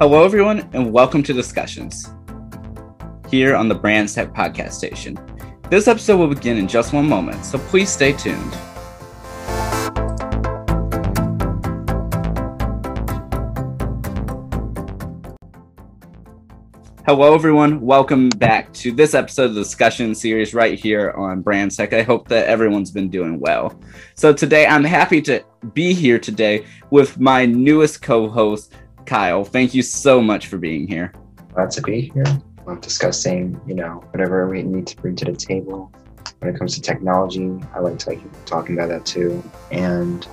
Hello, everyone, and welcome to Discussions here on the Brands Tech Podcast Station. This episode will begin in just one moment, so please stay tuned. Hello, everyone. Welcome back to this episode of the discussion series right here on Brands Tech. I hope that everyone's been doing well. So, today I'm happy to be here today with my newest co host, Kyle. Thank you so much for being here. Glad to be here. I'm discussing, you know, whatever we need to bring to the table. When it comes to technology, I like to like talking about that too. And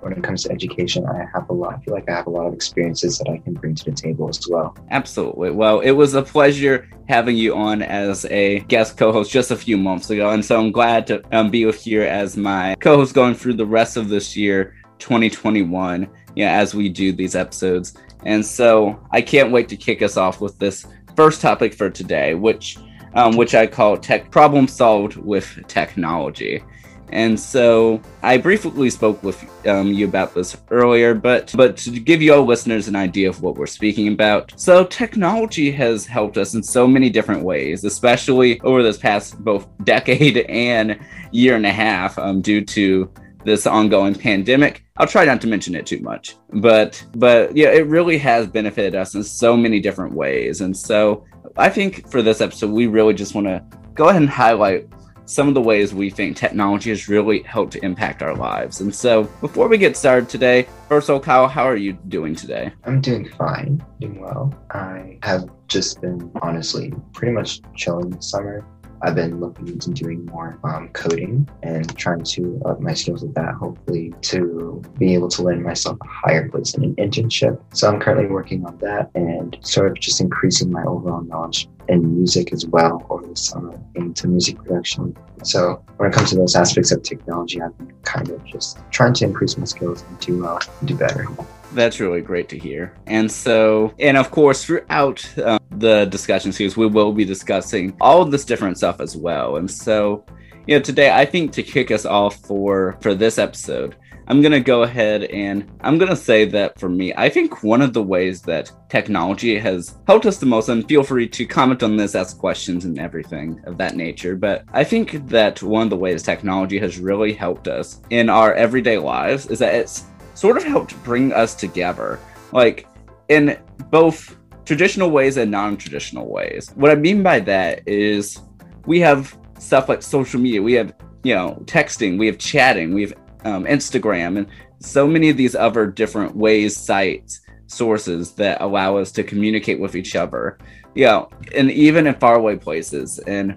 when it comes to education, I have a lot. I feel like I have a lot of experiences that I can bring to the table as well. Absolutely. Well, it was a pleasure having you on as a guest co-host just a few months ago, and so I'm glad to um, be with you as my co-host going through the rest of this year, 2021. Yeah, as we do these episodes, and so I can't wait to kick us off with this first topic for today, which um, which I call tech problem solved with technology. And so I briefly spoke with um, you about this earlier, but but to give you all listeners an idea of what we're speaking about. So technology has helped us in so many different ways, especially over this past both decade and year and a half, um, due to this ongoing pandemic. I'll try not to mention it too much, but but yeah, it really has benefited us in so many different ways. And so I think for this episode, we really just want to go ahead and highlight some of the ways we think technology has really helped to impact our lives. And so, before we get started today, first of all, Kyle, how are you doing today? I'm doing fine, doing well. I have just been honestly pretty much chilling this summer. I've been looking into doing more um, coding and trying to up my skills with that, hopefully, to be able to land myself a higher place in an internship. So I'm currently working on that and sort of just increasing my overall knowledge in music as well over the summer into music production. So when it comes to those aspects of technology, I've been kind of just trying to increase my skills and do well, do better. That's really great to hear. And so, and of course, throughout um, the discussion series, we will be discussing all this different stuff as well. And so, you know, today I think to kick us off for for this episode, I'm gonna go ahead and I'm gonna say that for me, I think one of the ways that technology has helped us the most, and feel free to comment on this, ask questions, and everything of that nature. But I think that one of the ways technology has really helped us in our everyday lives is that it's sort of helped bring us together, like in both traditional ways and non traditional ways. What I mean by that is we have stuff like social media, we have, you know, texting, we have chatting, we have um, Instagram, and so many of these other different ways, sites, sources that allow us to communicate with each other. You know, and even in faraway places. And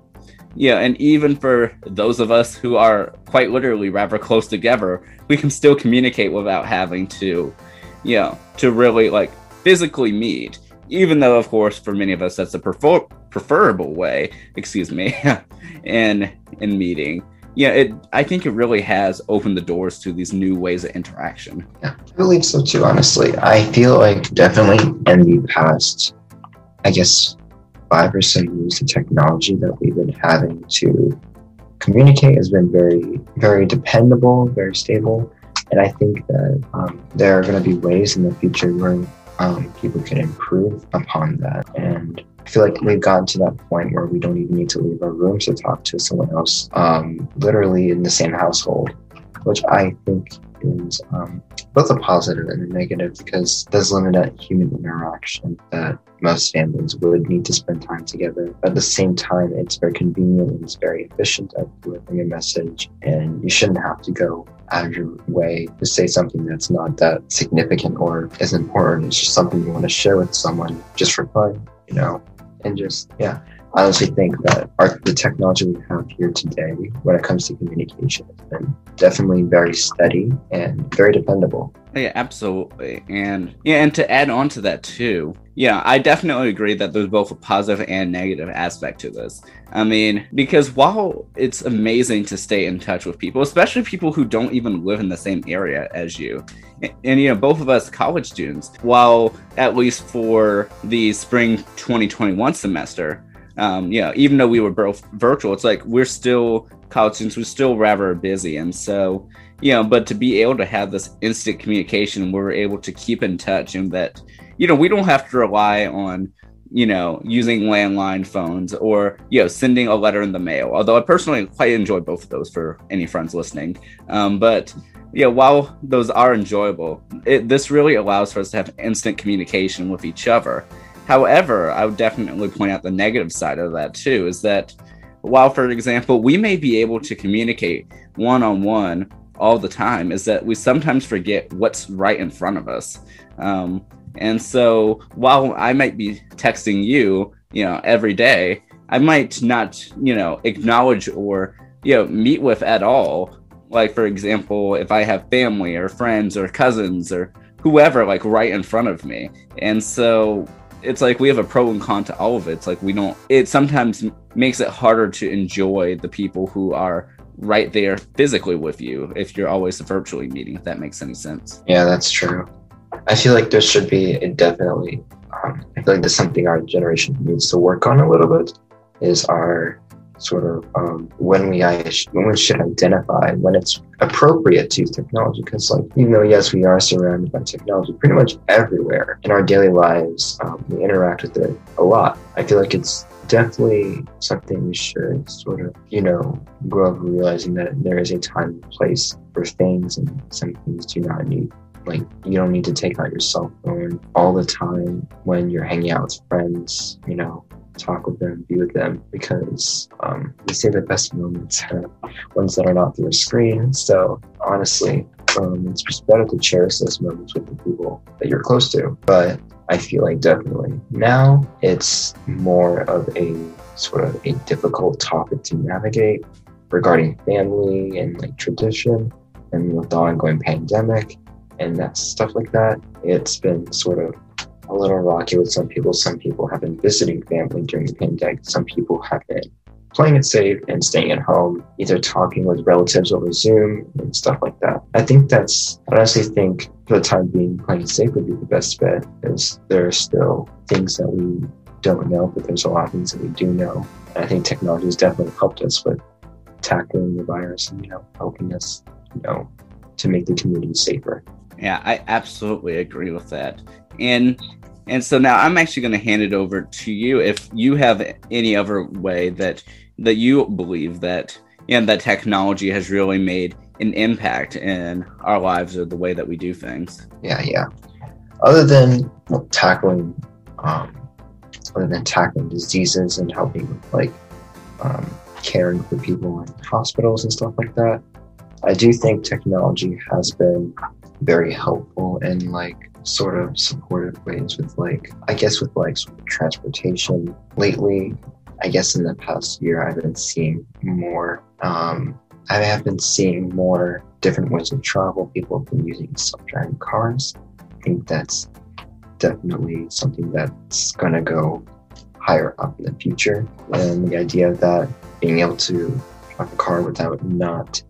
yeah, and even for those of us who are quite literally rather close together, we can still communicate without having to, you know, to really like physically meet. Even though, of course, for many of us, that's a prefer- preferable way. Excuse me, in in meeting. Yeah, it. I think it really has opened the doors to these new ways of interaction. Yeah, I believe so too. Honestly, I feel like definitely in the past, I guess five or so years, the technology that we've been having to communicate has been very, very dependable, very stable. And I think that um, there are going to be ways in the future where um, people can improve upon that. And I feel like we've gotten to that point where we don't even need to leave our rooms to talk to someone else, um, literally in the same household, which I think is um, both a positive and a negative because there's limited human interaction that most families would need to spend time together. At the same time, it's very convenient and it's very efficient at delivering a message, and you shouldn't have to go out of your way to say something that's not that significant or as important. It's just something you want to share with someone just for fun, you know, and just, yeah. I honestly think that our, the technology we have here today, when it comes to communication, has been definitely very steady and very dependable. Yeah, absolutely. And yeah, and to add on to that too, yeah, I definitely agree that there's both a positive and negative aspect to this. I mean, because while it's amazing to stay in touch with people, especially people who don't even live in the same area as you, and, and you know, both of us college students, while at least for the spring 2021 semester, um, you know, even though we were both virtual, it's like we're still college students, we're still rather busy. And so, you know, but to be able to have this instant communication, we're able to keep in touch and that, you know, we don't have to rely on you know, using landline phones or, you know, sending a letter in the mail. Although I personally quite enjoy both of those for any friends listening. Um, but yeah, while those are enjoyable, it, this really allows for us to have instant communication with each other. However, I would definitely point out the negative side of that too is that while, for example, we may be able to communicate one on one all the time, is that we sometimes forget what's right in front of us. Um, and so while I might be texting you, you know, every day, I might not, you know, acknowledge or, you know, meet with at all. Like, for example, if I have family or friends or cousins or whoever, like, right in front of me. And so it's like we have a pro and con to all of it. It's like we don't, it sometimes makes it harder to enjoy the people who are right there physically with you if you're always virtually meeting, if that makes any sense. Yeah, that's true. I feel like there should be definitely. Um, I feel like that's something our generation needs to work on a little bit. Is our sort of um, when we when we should identify when it's appropriate to use technology. Because like even though yes we are surrounded by technology pretty much everywhere in our daily lives um, we interact with it a lot i feel like it's definitely something we should sort of you know grow up realizing that there is a time and place for things and some things do not need like you don't need to take out your cell phone all the time when you're hanging out with friends, you know, talk with them, be with them, because um, you say the best moments are ones that are not through a screen. So honestly, um, it's just better to cherish those moments with the people that you're close to. But I feel like definitely now it's more of a sort of a difficult topic to navigate regarding family and like tradition and with the ongoing pandemic and that stuff like that. It's been sort of a little rocky with some people. Some people have been visiting family during the pandemic. Some people have been playing it safe and staying at home, either talking with relatives over Zoom and stuff like that. I think that's, I honestly think for the time being, playing it safe would be the best bet because there are still things that we don't know, but there's a lot of things that we do know. And I think technology has definitely helped us with tackling the virus and, you know, helping us, you know, to make the community safer. Yeah, I absolutely agree with that. And and so now I'm actually going to hand it over to you if you have any other way that that you believe that and that technology has really made an impact in our lives or the way that we do things. Yeah, yeah. Other than tackling um, other than tackling diseases and helping like um, caring for people in hospitals and stuff like that, I do think technology has been very helpful in like sort of supportive ways with like I guess with like transportation lately. I guess in the past year I've been seeing more um I have been seeing more different ways of travel. People have been using self-driving cars. I think that's definitely something that's gonna go higher up in the future. And the idea of that being able to drive a car without not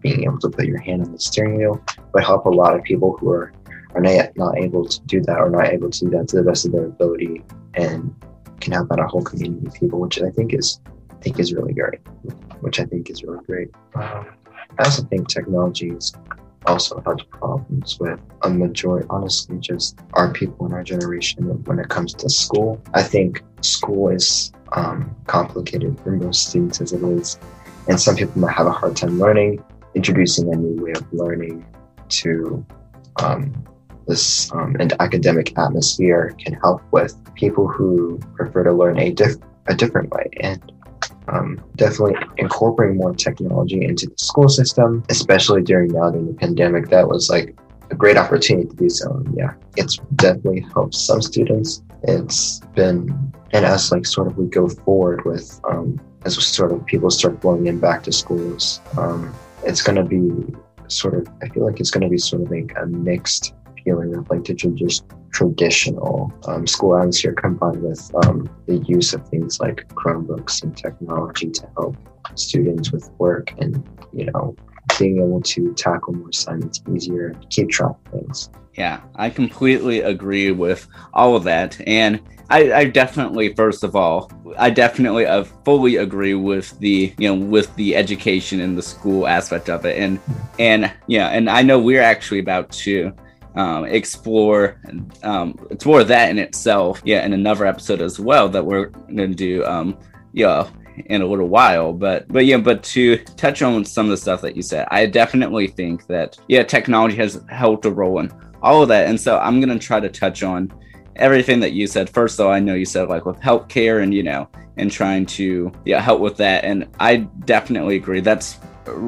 being able to put your hand on the steering wheel would help a lot of people who are are not, not able to do that or not able to do that to the best of their ability and can help out a whole community of people, which I think is I think is really great. Which I think is really great. Um, I also think technology has also had problems with a majority, honestly, just our people in our generation when it comes to school. I think school is um, complicated for most students as it is, and some people might have a hard time learning introducing a new way of learning to um, this um, and academic atmosphere can help with people who prefer to learn a, diff- a different way and um, definitely incorporating more technology into the school system, especially during now during the pandemic. That was like a great opportunity to do so. And yeah, it's definitely helped some students. It's been, and as like sort of we go forward with, um, as sort of people start flowing in back to schools, um, it's going to be sort of, I feel like it's going to be sort of like a mixed feeling of like the just traditional um, school atmosphere combined with um, the use of things like Chromebooks and technology to help students with work and, you know, being able to tackle more assignments easier, keep track of things. Yeah, I completely agree with all of that. And I, I, definitely, first of all, I definitely uh, fully agree with the you know with the education and the school aspect of it, and and yeah, and I know we're actually about to um, explore um, explore that in itself. Yeah, in another episode as well that we're going to do. Um, yeah, in a little while. But but yeah, but to touch on some of the stuff that you said, I definitely think that yeah, technology has helped a role in all of that. And so I'm gonna try to touch on everything that you said. First though, I know you said like with healthcare and you know, and trying to yeah, help with that. And I definitely agree. That's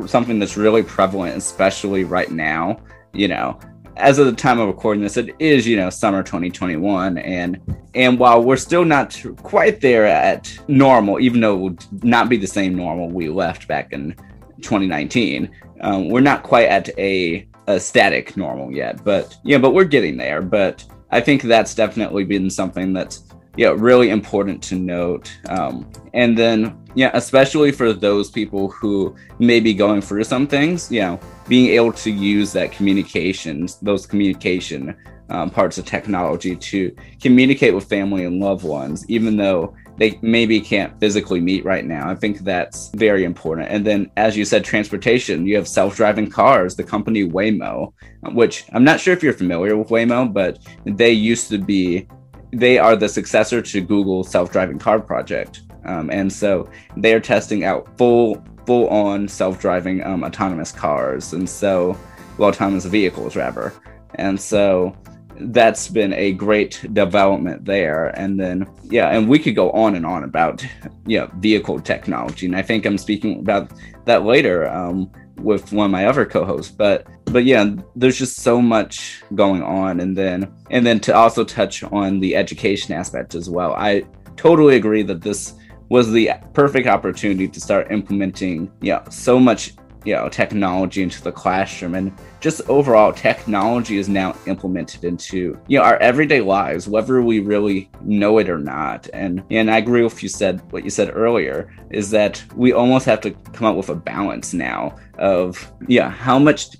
something that's really prevalent, especially right now. You know, as of the time of recording this, it is you know summer 2021, and and while we're still not quite there at normal, even though it not be the same normal we left back in 2019, um, we're not quite at a, a static normal yet. But yeah, but we're getting there. But I think that's definitely been something that's yeah really important to note. Um, and then yeah, especially for those people who may be going through some things, you know being able to use that communications, those communication um, parts of technology to communicate with family and loved ones, even though they maybe can't physically meet right now. I think that's very important. And then, as you said, transportation, you have self driving cars, the company Waymo, which I'm not sure if you're familiar with Waymo, but they used to be, they are the successor to Google's self driving car project. Um, and so they are testing out full full on self driving um, autonomous cars, and so, well, autonomous vehicles rather. And so that's been a great development there. And then, yeah, and we could go on and on about, you know, vehicle technology. And I think I'm speaking about that later um, with one of my other co-hosts. But, but yeah, there's just so much going on. And then, and then to also touch on the education aspect as well. I totally agree that this was the perfect opportunity to start implementing, yeah so much, you know, technology into the classroom and just overall technology is now implemented into, you know, our everyday lives, whether we really know it or not. And and I agree with you said what you said earlier is that we almost have to come up with a balance now of yeah, how much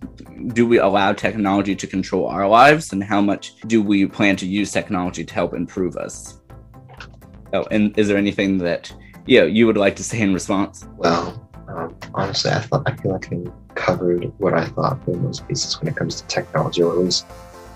do we allow technology to control our lives and how much do we plan to use technology to help improve us? Oh, and is there anything that you know, you would like to say in response? Well, um, honestly, I thought I feel like I covered what I thought for most pieces when it comes to technology, or at least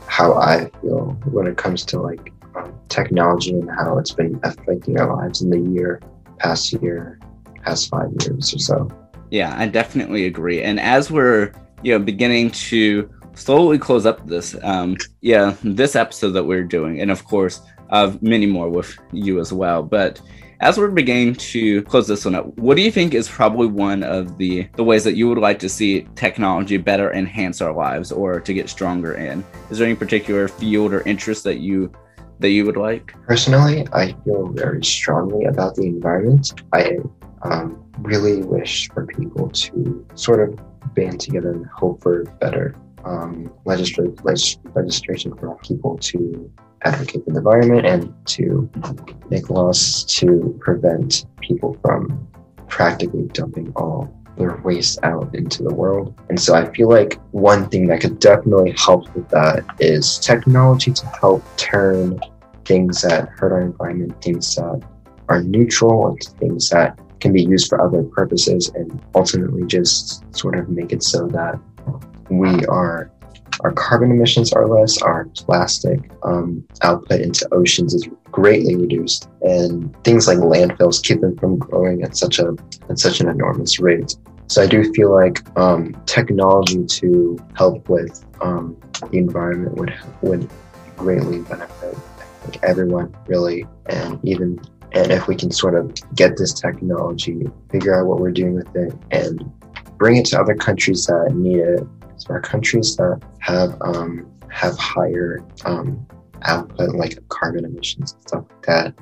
how I feel when it comes to like um, technology and how it's been affecting our lives in the year, past year, past five years or so. Yeah, I definitely agree. And as we're you know beginning to slowly close up this, um, yeah, this episode that we're doing, and of course of many more with you as well. But as we're beginning to close this one up, what do you think is probably one of the, the ways that you would like to see technology better enhance our lives or to get stronger in? Is there any particular field or interest that you that you would like? Personally, I feel very strongly about the environment. I um, really wish for people to sort of band together and hope for better um, legislation for people to advocate for the environment and to make laws to prevent people from practically dumping all their waste out into the world. And so I feel like one thing that could definitely help with that is technology to help turn things that hurt our environment, things that are neutral, into things that can be used for other purposes, and ultimately just sort of make it so that we are our carbon emissions are less, our plastic um, output into oceans is greatly reduced, and things like landfills keep them from growing at such a at such an enormous rate. So I do feel like um, technology to help with um, the environment would would greatly benefit like everyone really, and even and if we can sort of get this technology, figure out what we're doing with it, and bring it to other countries that need it so our countries that have um, have higher um, output, like carbon emissions and stuff like that,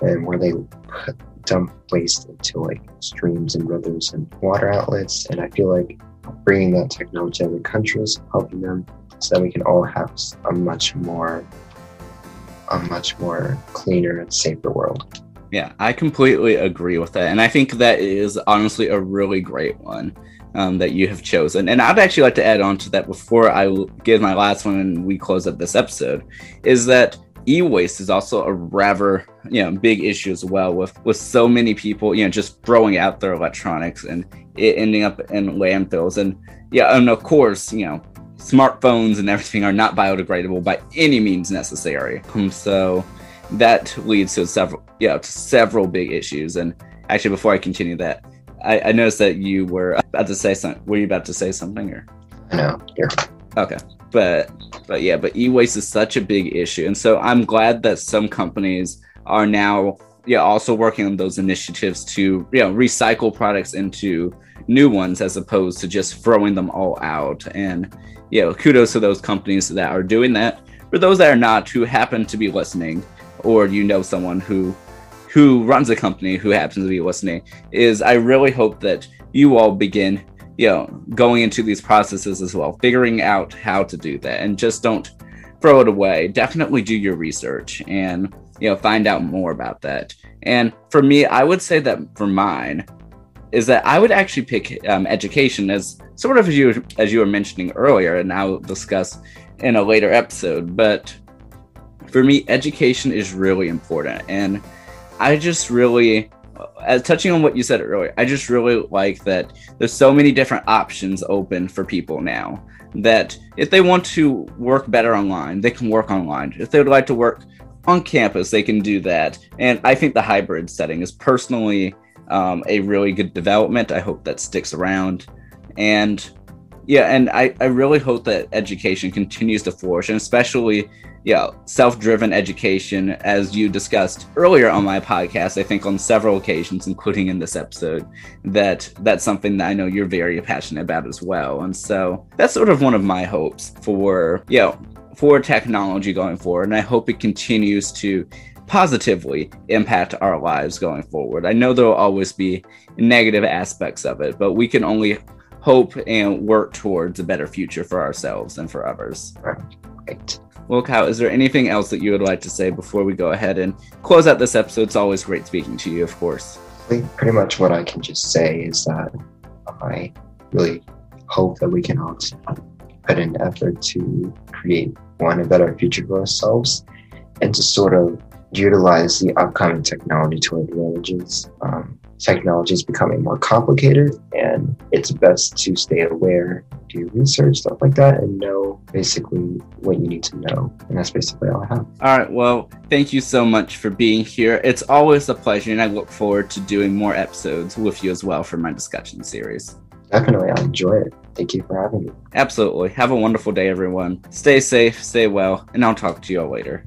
and where they put, dump waste into like streams and rivers and water outlets. And I feel like bringing that technology to other countries, helping them, so that we can all have a much more, a much more cleaner and safer world. Yeah, I completely agree with that. And I think that is honestly a really great one um, that you have chosen. And I'd actually like to add on to that before I give my last one and we close up this episode is that e-waste is also a rather you know big issue as well with with so many people you know just throwing out their electronics and it ending up in landfills and yeah and of course you know smartphones and everything are not biodegradable by any means necessary. Um, so that leads to several, yeah, to several big issues. And actually, before I continue that, I, I noticed that you were about to say something. Were you about to say something or? No, you're okay. But but yeah, but e-waste is such a big issue, and so I'm glad that some companies are now yeah also working on those initiatives to you know recycle products into new ones as opposed to just throwing them all out. And you know, kudos to those companies that are doing that. For those that are not, who happen to be listening, or you know someone who who runs a company who happens to be listening, is I really hope that you all begin you know going into these processes as well figuring out how to do that. And just don't throw it away. Definitely do your research and you know find out more about that. And for me i would say that for mine is that i would actually pick um, education as sort of as you as you were mentioning earlier and i'll discuss in a later episode. But for me education is really important. And i just really as touching on what you said earlier, I just really like that there's so many different options open for people now. That if they want to work better online, they can work online. If they would like to work on campus, they can do that. And I think the hybrid setting is personally um, a really good development. I hope that sticks around. And yeah, and I, I really hope that education continues to flourish, and especially yeah, self-driven education, as you discussed earlier on my podcast, I think on several occasions, including in this episode, that that's something that I know you're very passionate about as well. And so that's sort of one of my hopes for, you know, for technology going forward. And I hope it continues to positively impact our lives going forward. I know there will always be negative aspects of it, but we can only hope and work towards a better future for ourselves and for others. Right. Well, Kyle, is there anything else that you would like to say before we go ahead and close out this episode? It's always great speaking to you, of course. Pretty much what I can just say is that I really hope that we can all put in effort to create one a better future for ourselves and to sort of utilize the upcoming technology to our advantages. Um, technology is becoming more complicated and it's best to stay aware do research stuff like that and know basically what you need to know. And that's basically all i have. All right well thank you so much for being here. It's always a pleasure and i look forward to doing more episodes with you as well for my discussion series. Definitely i enjoy it. Thank you for having me. Absolutely. Have a wonderful day everyone. Stay safe stay well and i'll talk to you all later